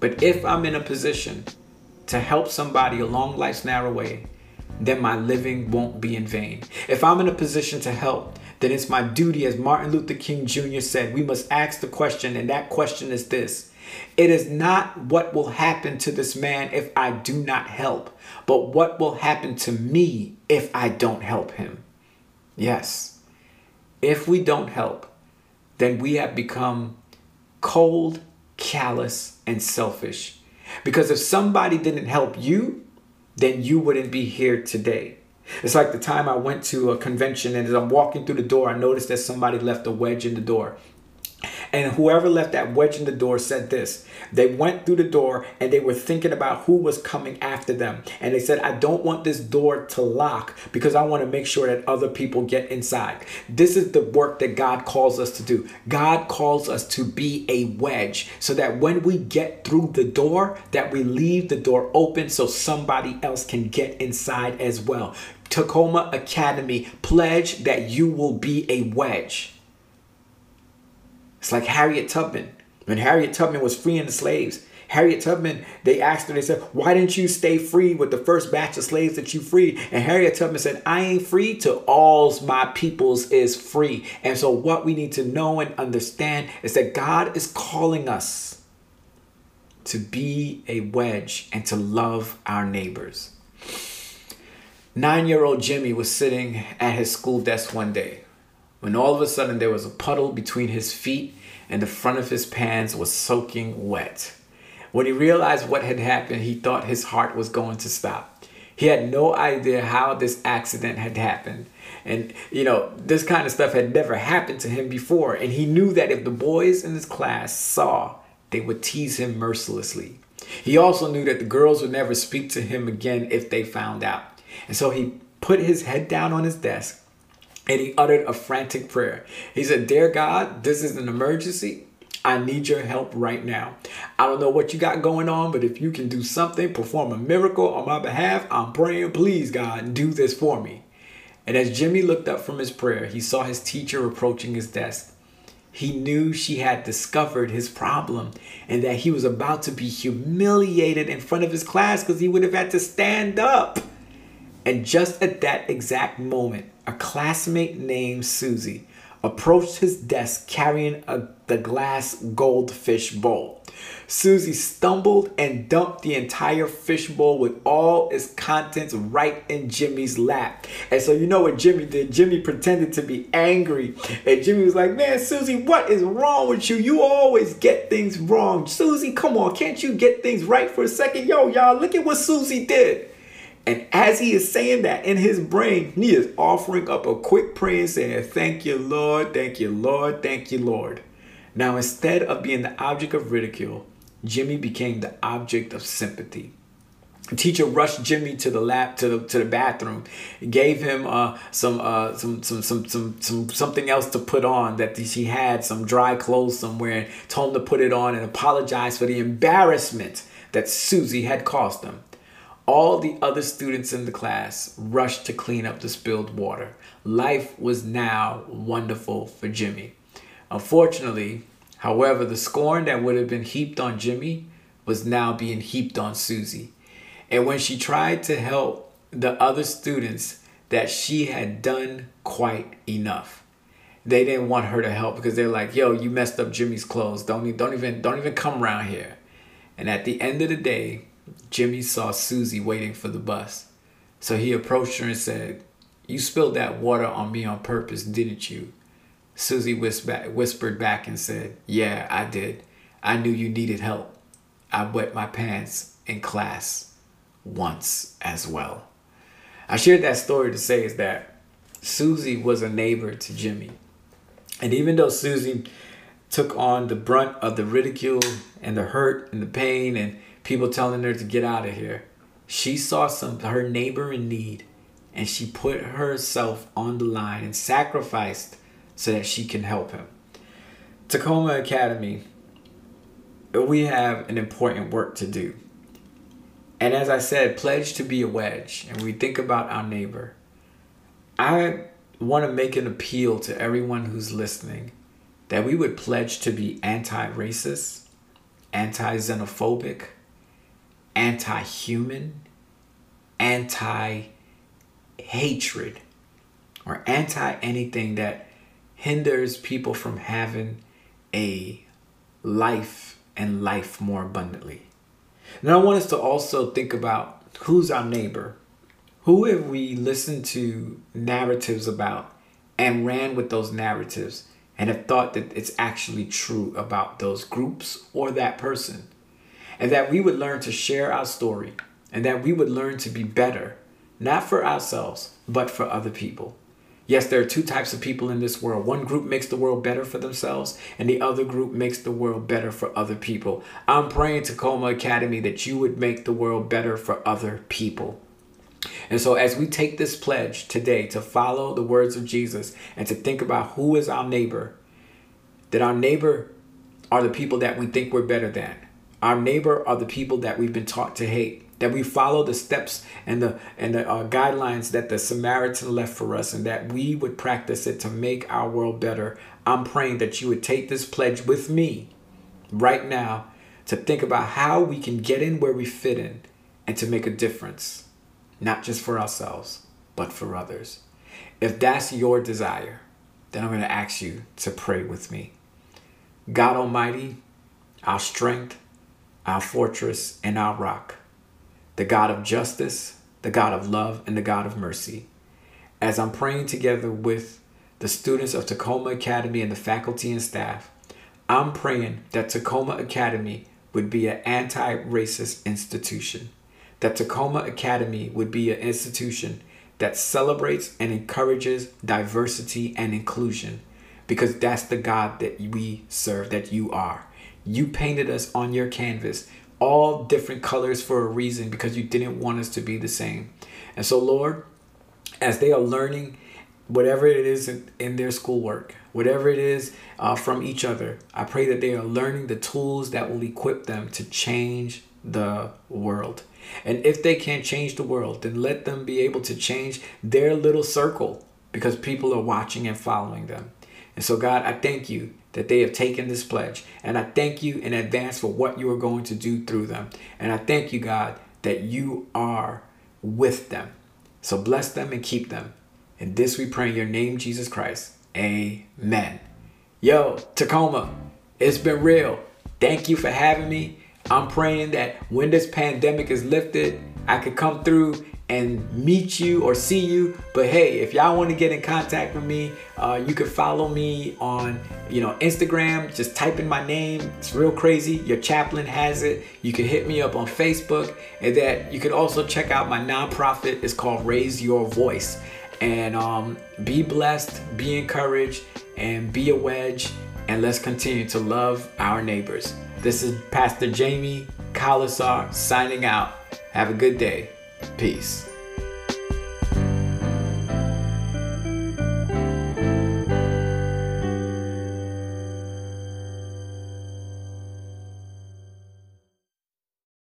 But if I'm in a position to help somebody along life's narrow way, then my living won't be in vain. If I'm in a position to help, then it's my duty, as Martin Luther King Jr. said, we must ask the question, and that question is this It is not what will happen to this man if I do not help, but what will happen to me if I don't help him. Yes, if we don't help, then we have become cold, callous, and selfish. Because if somebody didn't help you, then you wouldn't be here today. It's like the time I went to a convention and as I'm walking through the door, I noticed that somebody left a wedge in the door. And whoever left that wedge in the door said this. They went through the door and they were thinking about who was coming after them. And they said, I don't want this door to lock because I want to make sure that other people get inside. This is the work that God calls us to do. God calls us to be a wedge so that when we get through the door, that we leave the door open so somebody else can get inside as well. Tacoma Academy pledge that you will be a wedge. It's like Harriet Tubman. When Harriet Tubman was freeing the slaves, Harriet Tubman, they asked her, they said, Why didn't you stay free with the first batch of slaves that you freed? And Harriet Tubman said, I ain't free till all's my peoples is free. And so, what we need to know and understand is that God is calling us to be a wedge and to love our neighbors. Nine year old Jimmy was sitting at his school desk one day when all of a sudden there was a puddle between his feet and the front of his pants was soaking wet. When he realized what had happened, he thought his heart was going to stop. He had no idea how this accident had happened. And, you know, this kind of stuff had never happened to him before. And he knew that if the boys in his class saw, they would tease him mercilessly. He also knew that the girls would never speak to him again if they found out. And so he put his head down on his desk and he uttered a frantic prayer. He said, Dear God, this is an emergency. I need your help right now. I don't know what you got going on, but if you can do something, perform a miracle on my behalf, I'm praying, please, God, do this for me. And as Jimmy looked up from his prayer, he saw his teacher approaching his desk. He knew she had discovered his problem and that he was about to be humiliated in front of his class because he would have had to stand up. And just at that exact moment, a classmate named Susie approached his desk carrying a, the glass goldfish bowl. Susie stumbled and dumped the entire fish bowl with all its contents right in Jimmy's lap. And so you know what Jimmy did? Jimmy pretended to be angry. And Jimmy was like, Man, Susie, what is wrong with you? You always get things wrong. Susie, come on, can't you get things right for a second? Yo, y'all, look at what Susie did. And as he is saying that in his brain, he is offering up a quick prayer saying, Thank you, Lord, thank you, Lord, thank you, Lord. Now, instead of being the object of ridicule, Jimmy became the object of sympathy. The teacher rushed Jimmy to the lab to the to the bathroom, gave him uh, some, uh, some some some some some something else to put on that she had some dry clothes somewhere, told him to put it on and apologize for the embarrassment that Susie had caused him. All the other students in the class rushed to clean up the spilled water. Life was now wonderful for Jimmy. Unfortunately, however, the scorn that would have been heaped on Jimmy was now being heaped on Susie. And when she tried to help the other students, that she had done quite enough. They didn't want her to help because they're like, "Yo, you messed up Jimmy's clothes. Don't don't even don't even come around here." And at the end of the day, Jimmy saw Susie waiting for the bus. So he approached her and said, You spilled that water on me on purpose, didn't you? Susie whispered back and said, Yeah, I did. I knew you needed help. I wet my pants in class once as well. I shared that story to say is that Susie was a neighbor to Jimmy. And even though Susie took on the brunt of the ridicule and the hurt and the pain and people telling her to get out of here. She saw some her neighbor in need and she put herself on the line and sacrificed so that she can help him. Tacoma Academy, we have an important work to do. And as I said, pledge to be a wedge. And we think about our neighbor. I want to make an appeal to everyone who's listening that we would pledge to be anti racist, anti xenophobic, anti human, anti hatred, or anti anything that hinders people from having a life and life more abundantly. Now, I want us to also think about who's our neighbor. Who have we listened to narratives about and ran with those narratives and have thought that it's actually true about those groups or that person? And that we would learn to share our story and that we would learn to be better, not for ourselves, but for other people. Yes, there are two types of people in this world. One group makes the world better for themselves, and the other group makes the world better for other people. I'm praying Tacoma Academy that you would make the world better for other people. And so, as we take this pledge today to follow the words of Jesus and to think about who is our neighbor, that our neighbor are the people that we think we're better than. Our neighbor are the people that we've been taught to hate that we follow the steps and the and the uh, guidelines that the Samaritan left for us, and that we would practice it to make our world better. I'm praying that you would take this pledge with me right now to think about how we can get in where we fit in and to make a difference, not just for ourselves, but for others. If that's your desire, then I'm going to ask you to pray with me. God Almighty, our strength, our fortress, and our rock the God of justice, the God of love, and the God of mercy. As I'm praying together with the students of Tacoma Academy and the faculty and staff, I'm praying that Tacoma Academy would be an anti racist institution, that Tacoma Academy would be an institution that celebrates and encourages diversity and inclusion, because that's the God that we serve, that you are. You painted us on your canvas all different colors for a reason because you didn't want us to be the same. And so, Lord, as they are learning whatever it is in, in their schoolwork, whatever it is uh, from each other, I pray that they are learning the tools that will equip them to change the world. And if they can't change the world, then let them be able to change their little circle because people are watching and following them. And so, God, I thank you that they have taken this pledge. And I thank you in advance for what you are going to do through them. And I thank you, God, that you are with them. So bless them and keep them. And this we pray in your name, Jesus Christ. Amen. Yo, Tacoma, it's been real. Thank you for having me. I'm praying that when this pandemic is lifted, I could come through and meet you or see you. But hey, if y'all want to get in contact with me, uh, you can follow me on you know Instagram. Just type in my name. It's real crazy. Your chaplain has it. You can hit me up on Facebook, and that you can also check out my nonprofit. It's called Raise Your Voice. And um, be blessed, be encouraged, and be a wedge. And let's continue to love our neighbors. This is Pastor Jaime Kowlessar signing out. Have a good day. Peace.